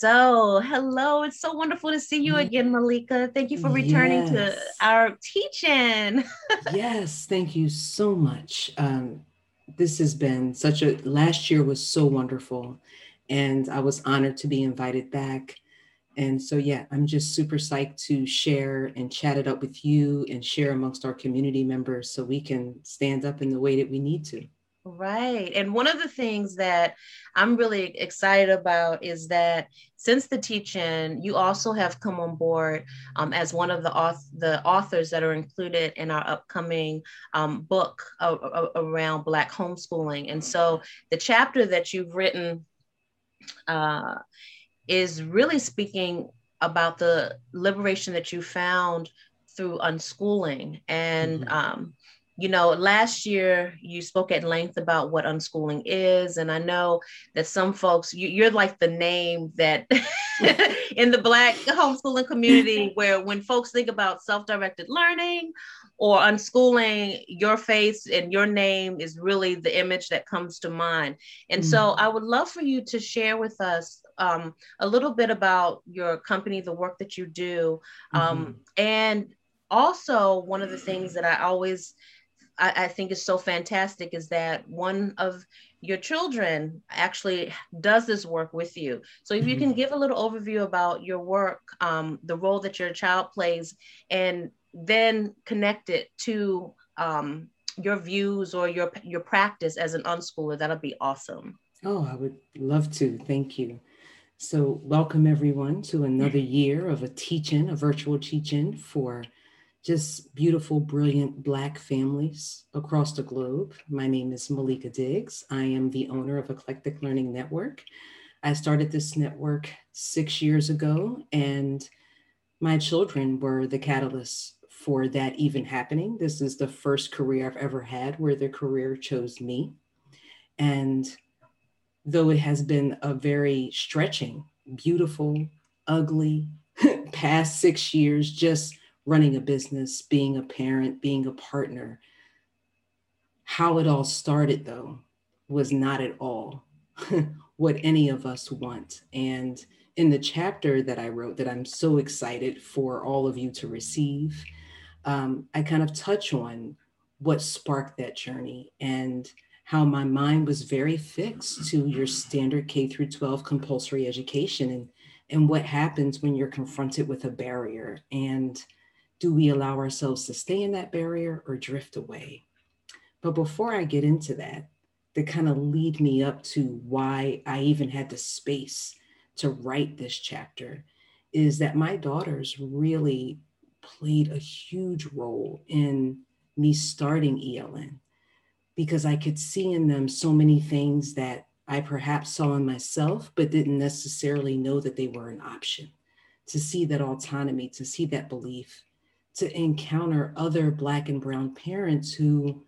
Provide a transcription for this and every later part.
So, hello. It's so wonderful to see you again, Maleka. Thank you for returning yes. to our teaching. yes, thank you so much. Um, this has been such a last year was so wonderful, and I was honored to be invited back. And so, yeah, I'm just super psyched to share and chat it up with you and share amongst our community members so we can stand up in the way that we need to. Right. And one of the things that I'm really excited about is that since the teaching, you also have come on board um, as one of the, auth- the authors that are included in our upcoming um, book uh, around Black homeschooling. And so the chapter that you've written uh, is really speaking about the liberation that you found through unschooling and mm-hmm. um, you know, last year you spoke at length about what unschooling is. And I know that some folks, you, are like the name that in the Black homeschooling community, where when folks think about self directed learning or unschooling, your face and your name is really the image that comes to mind. And mm-hmm. so I would love for you to share with us um, a little bit about your company, the work that you do. Um, mm-hmm. And also, one of the things that I always I, I think is so fantastic is that one of your children actually does this work with you. So if you can mm-hmm. give a little overview about your work, um, the role that your child plays, and then connect it to um, your views or your your practice as an unschooler, that'll be awesome. Oh, I would love to. Thank you. So welcome everyone to another year of a teaching, a virtual teaching for just beautiful, brilliant Black families across the globe. My name is Maleka Diggs. I am the owner of Eclectic Learning Network. I started this network six years ago, and my children were the catalyst for that even happening. This is the first career I've ever had where the career chose me. And though it has been a very stretching, beautiful, ugly past six years, just running a business, being a parent, being a partner. How it all started, though, was not at all what any of us want. And in the chapter that I wrote, that I'm so excited for all of you to receive, um, I kind of touch on what sparked that journey and how my mind was very fixed to your standard K through 12 compulsory education and and what happens when you're confronted with a barrier and do we allow ourselves to stay in that barrier or drift away? But before I get into that, that kind of lead me up to why I even had the space to write this chapter is that my daughters really played a huge role in me starting ELN because I could see in them so many things that I perhaps saw in myself, but didn't necessarily know that they were an option. To see that autonomy, to see that belief, to encounter other Black and Brown parents who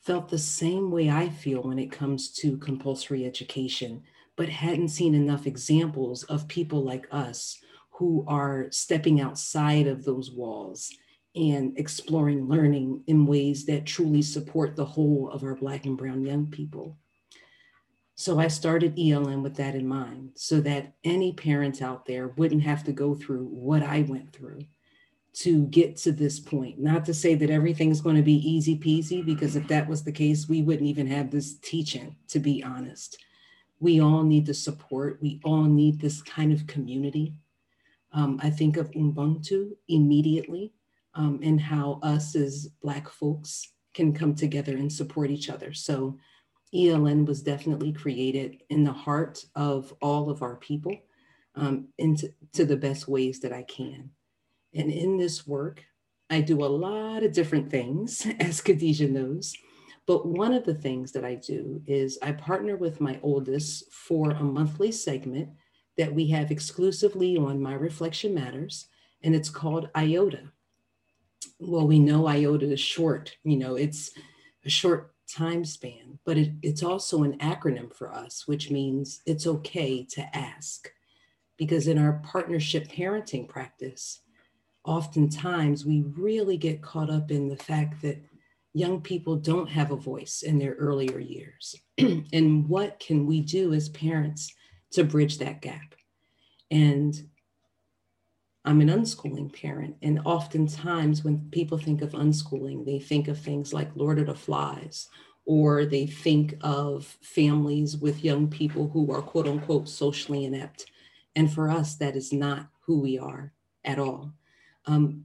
felt the same way I feel when it comes to compulsory education, but hadn't seen enough examples of people like us who are stepping outside of those walls and exploring learning in ways that truly support the whole of our Black and Brown young people. So I started ELN with that in mind so that any parents out there wouldn't have to go through what I went through to get to this point. Not to say that everything's going to be easy peasy, because if that was the case, we wouldn't even have this teaching, to be honest. We all need the support, we all need this kind of community. Um, I think of Ubuntu immediately um, and how us as Black folks can come together and support each other. So ELN was definitely created in the heart of all of our people um, into to the best ways that I can. And in this work, I do a lot of different things, as Khadijah knows. But one of the things that I do is I partner with my oldest for a monthly segment that we have exclusively on My Reflection Matters, and it's called IOTA. Well, we know IOTA is short, you know, it's a short time span, but it, it's also an acronym for us, which means it's okay to ask. Because in our partnership parenting practice, oftentimes we really get caught up in the fact that young people don't have a voice in their earlier years. and what can we do as parents to bridge that gap. And I'm an unschooling parent. And oftentimes, when people think of unschooling, they think of things like Lord of the Flies, or they think of families with young people who are quote unquote socially inept. And for us, that is not who we are at all. Um,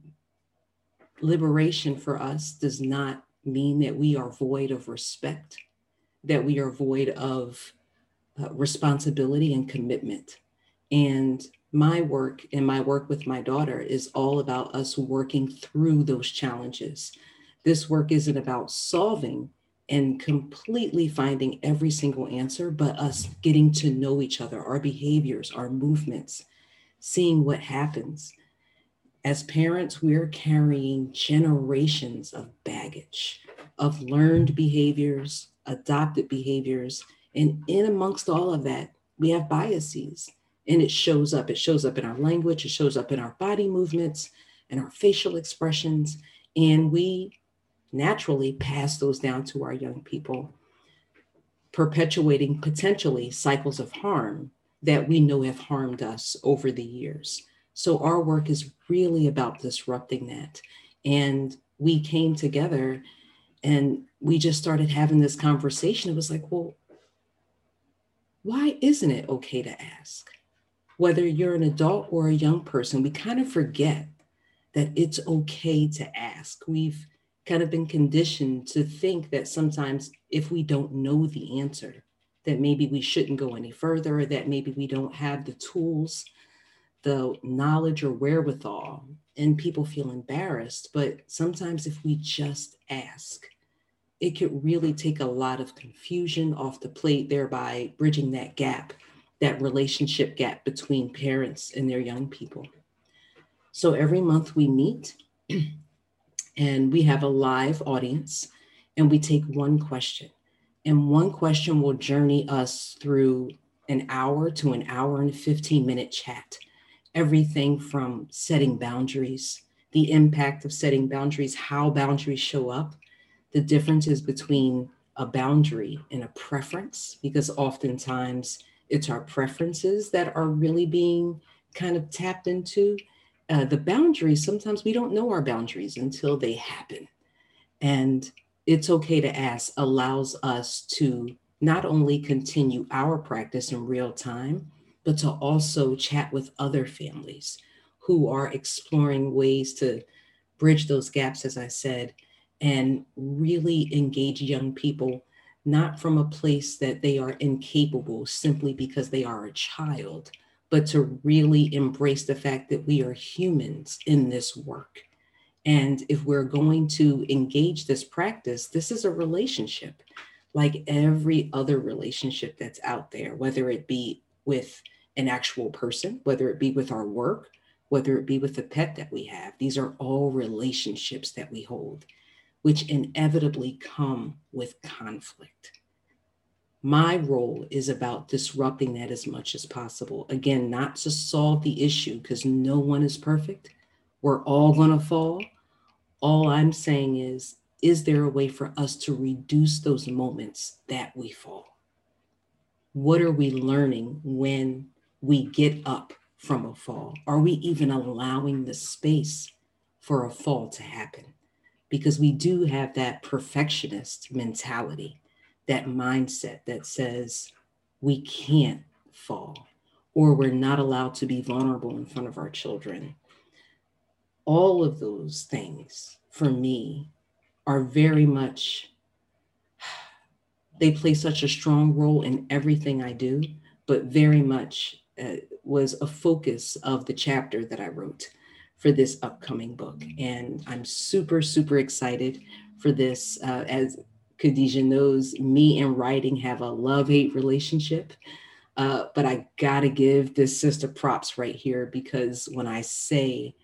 liberation for us does not mean that we are void of respect, that we are void of uh, responsibility and commitment. And my work and my work with my daughter is all about us working through those challenges. This work isn't about solving and completely finding every single answer, but us getting to know each other, our behaviors, our movements, seeing what happens. As parents, we're carrying generations of baggage, of learned behaviors, adopted behaviors. And in amongst all of that, we have biases and it shows up. It shows up in our language, it shows up in our body movements and our facial expressions. And we naturally pass those down to our young people, perpetuating potentially cycles of harm that we know have harmed us over the years. So our work is really about disrupting that. And we came together and we just started having this conversation. It was like, well, why isn't it okay to ask? whether you're an adult or a young person, we kind of forget that it's okay to ask. We've kind of been conditioned to think that sometimes if we don't know the answer, that maybe we shouldn't go any further, or that maybe we don't have the tools, the knowledge, or wherewithal, and people feel embarrassed. But sometimes if we just ask, it could really take a lot of confusion off the plate, thereby bridging that gap that relationship gap between parents and their young people. So every month we meet and we have a live audience and we take one question. And one question will journey us through an hour to an hour and 15 minute chat. Everything from setting boundaries, the impact of setting boundaries, how boundaries show up, the differences between a boundary and a preference, because oftentimes it's our preferences that are really being kind of tapped into. Uh, the boundaries, sometimes we don't know our boundaries until they happen. And it's okay to ask allows us to not only continue our practice in real time, but to also chat with other families who are exploring ways to bridge those gaps, as I said, and really engage young people not from a place that they are incapable simply because they are a child, but to really embrace the fact that we are humans in this work. And if we're going to engage this practice, this is a relationship like every other relationship that's out there, whether it be with an actual person, whether it be with our work, whether it be with the pet that we have. These are all relationships that we hold which inevitably come with conflict. My role is about disrupting that as much as possible. Again, not to solve the issue because no one is perfect. We're all going to fall. All I'm saying is, is there a way for us to reduce those moments that we fall? What are we learning when we get up from a fall? Are we even allowing the space for a fall to happen? because we do have that perfectionist mentality, that mindset that says we can't fall or we're not allowed to be vulnerable in front of our children. All of those things for me are very much, they play such a strong role in everything I do, but very much uh, was a focus of the chapter that I wrote for this upcoming book. And I'm super, super excited for this. Uh, as Khadijah knows, me and writing have a love hate relationship. Uh, but I gotta give this sister props right here because when I say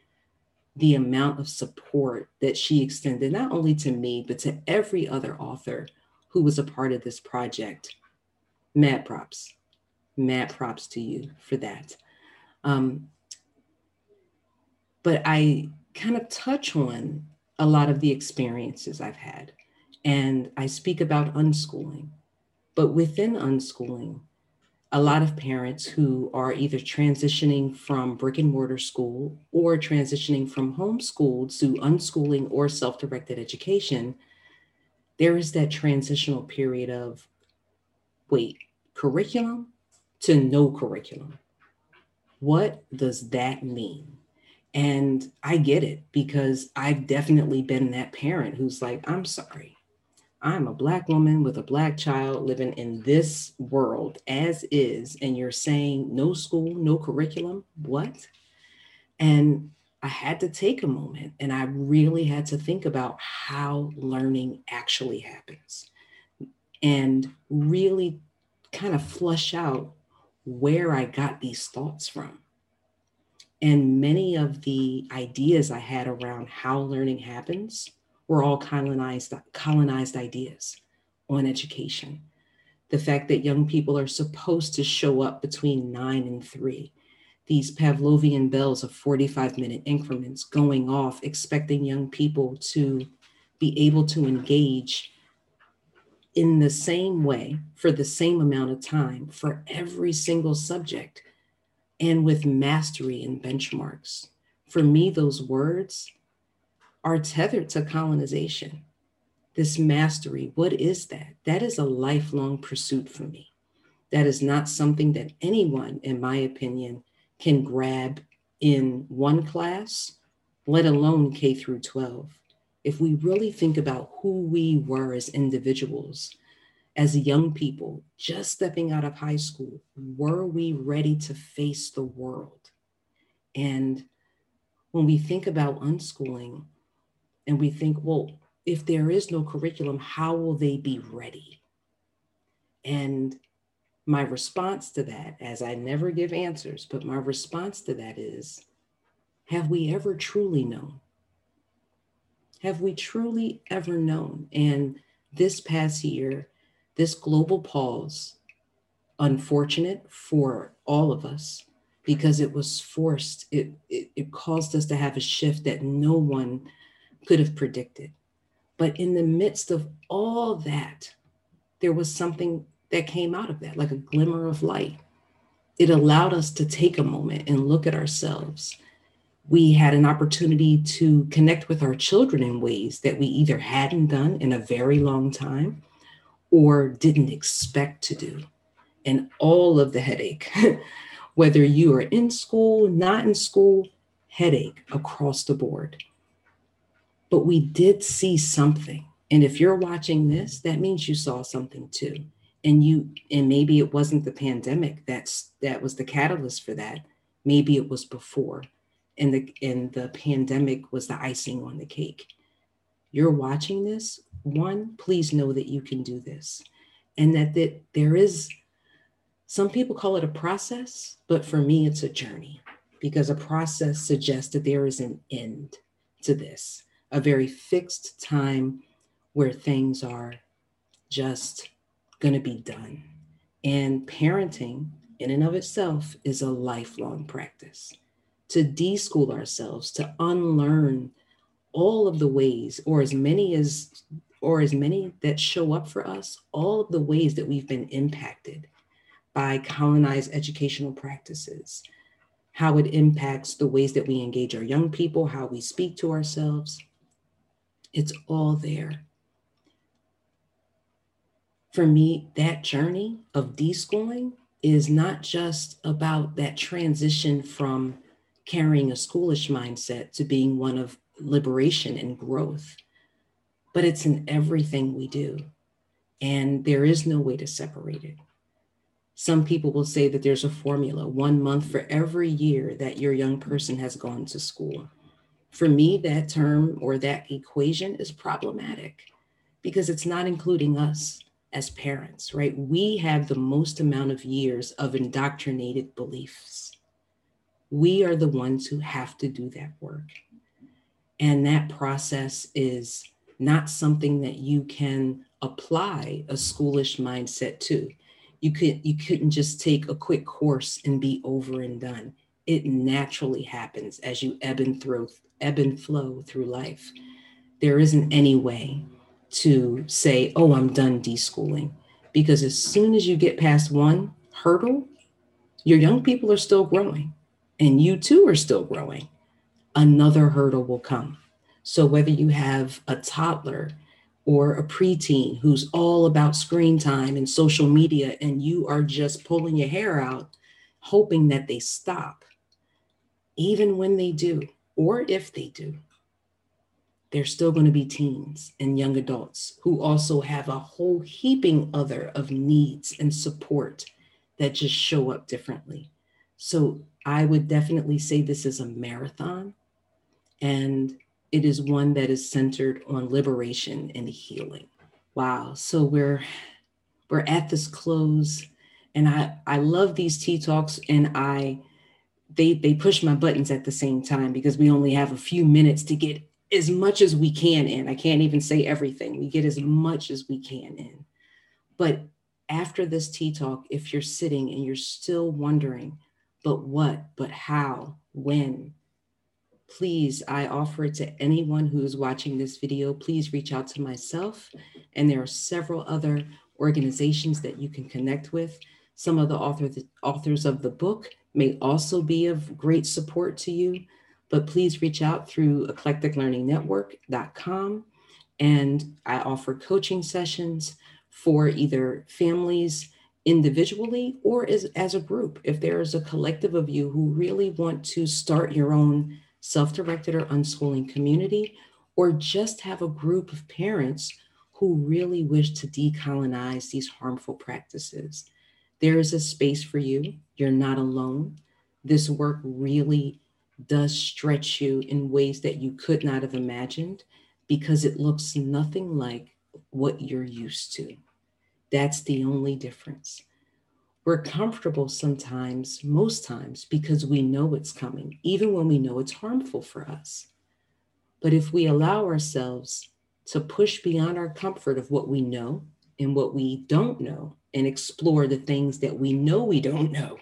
the amount of support that she extended, not only to me, but to every other author who was a part of this project, mad props, mad props to you for that. Um, but I kind of touch on a lot of the experiences I've had. And I speak about unschooling. But within unschooling, a lot of parents who are either transitioning from brick and mortar school or transitioning from homeschooled to unschooling or self directed education, there is that transitional period of wait, curriculum to no curriculum. What does that mean? And I get it because I've definitely been that parent who's like, I'm sorry, I'm a Black woman with a Black child living in this world as is, and you're saying no school, no curriculum? What? And I had to take a moment and I really had to think about how learning actually happens and really kind of flush out where I got these thoughts from. And many of the ideas I had around how learning happens were all colonized, colonized ideas on education. The fact that young people are supposed to show up between nine and three, these Pavlovian bells of 45 minute increments going off, expecting young people to be able to engage in the same way for the same amount of time for every single subject and with mastery and benchmarks. For me, those words are tethered to colonization. This mastery, what is that? That is a lifelong pursuit for me. That is not something that anyone, in my opinion, can grab in one class, let alone K through 12. If we really think about who we were as individuals, as young people, just stepping out of high school, were we ready to face the world? And when we think about unschooling, and we think, well, if there is no curriculum, how will they be ready? And my response to that, as I never give answers, but my response to that is have we ever truly known? Have we truly ever known? And this past year, this global pause, unfortunate for all of us because it was forced, it, it, it caused us to have a shift that no one could have predicted. But in the midst of all that, there was something that came out of that, like a glimmer of light. It allowed us to take a moment and look at ourselves. We had an opportunity to connect with our children in ways that we either hadn't done in a very long time or didn't expect to do. And all of the headache, whether you are in school, not in school, headache across the board but we did see something. And if you're watching this, that means you saw something too. And you and maybe it wasn't the pandemic that's that was the catalyst for that. Maybe it was before. And the and the pandemic was the icing on the cake. You're watching this, one, please know that you can do this. And that, that there is some people call it a process, but for me it's a journey because a process suggests that there is an end to this a very fixed time where things are just going to be done. And parenting, in and of itself, is a lifelong practice. To deschool ourselves, to unlearn all of the ways, or as many as or as many that show up for us, all of the ways that we've been impacted by colonized educational practices, how it impacts the ways that we engage our young people, how we speak to ourselves, it's all there. For me, that journey of deschooling is not just about that transition from carrying a schoolish mindset to being one of liberation and growth, but it's in everything we do. And there is no way to separate it. Some people will say that there's a formula one month for every year that your young person has gone to school. For me, that term or that equation is problematic because it's not including us as parents, right? We have the most amount of years of indoctrinated beliefs. We are the ones who have to do that work. And that process is not something that you can apply a schoolish mindset to. You could you couldn't just take a quick course and be over and done. It naturally happens as you ebb and throw ebb and flow through life. There isn't any way to say, oh, I'm done deschooling. Because as soon as you get past one hurdle, your young people are still growing and you too are still growing. Another hurdle will come. So, whether you have a toddler or a preteen who's all about screen time and social media, and you are just pulling your hair out, hoping that they stop, even when they do, or if they do, they're still going to be teens and young adults who also have a whole heaping other of needs and support that just show up differently. So I would definitely say this is a marathon and it is one that is centered on liberation and healing. Wow. So we're we're at this close and I I love these tea talks and I they they push my buttons at the same time because we only have a few minutes to get as much as we can in. I can't even say everything. We get as much as we can in. But after this tea talk, if you're sitting and you're still wondering, but what, but how, when, please, I offer it to anyone who is watching this video. Please reach out to myself. And there are several other organizations that you can connect with. Some of the, author, the authors of the book may also be of great support to you but please reach out through eclecticlearningnetwork.com. And I offer coaching sessions for either families individually or as, as a group. If there is a collective of you who really want to start your own self directed or unschooling community, or just have a group of parents who really wish to decolonize these harmful practices, there is a space for you. You're not alone. This work really does stretch you in ways that you could not have imagined because it looks nothing like what you're used to. That's the only difference. We're comfortable sometimes, most times, because we know it's coming, even when we know it's harmful for us. But if we allow ourselves to push beyond our comfort of what we know and what we don't know and explore the things that we know we don't know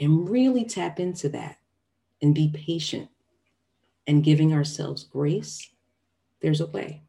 and really tap into that, and be patient and giving ourselves grace, there's a way.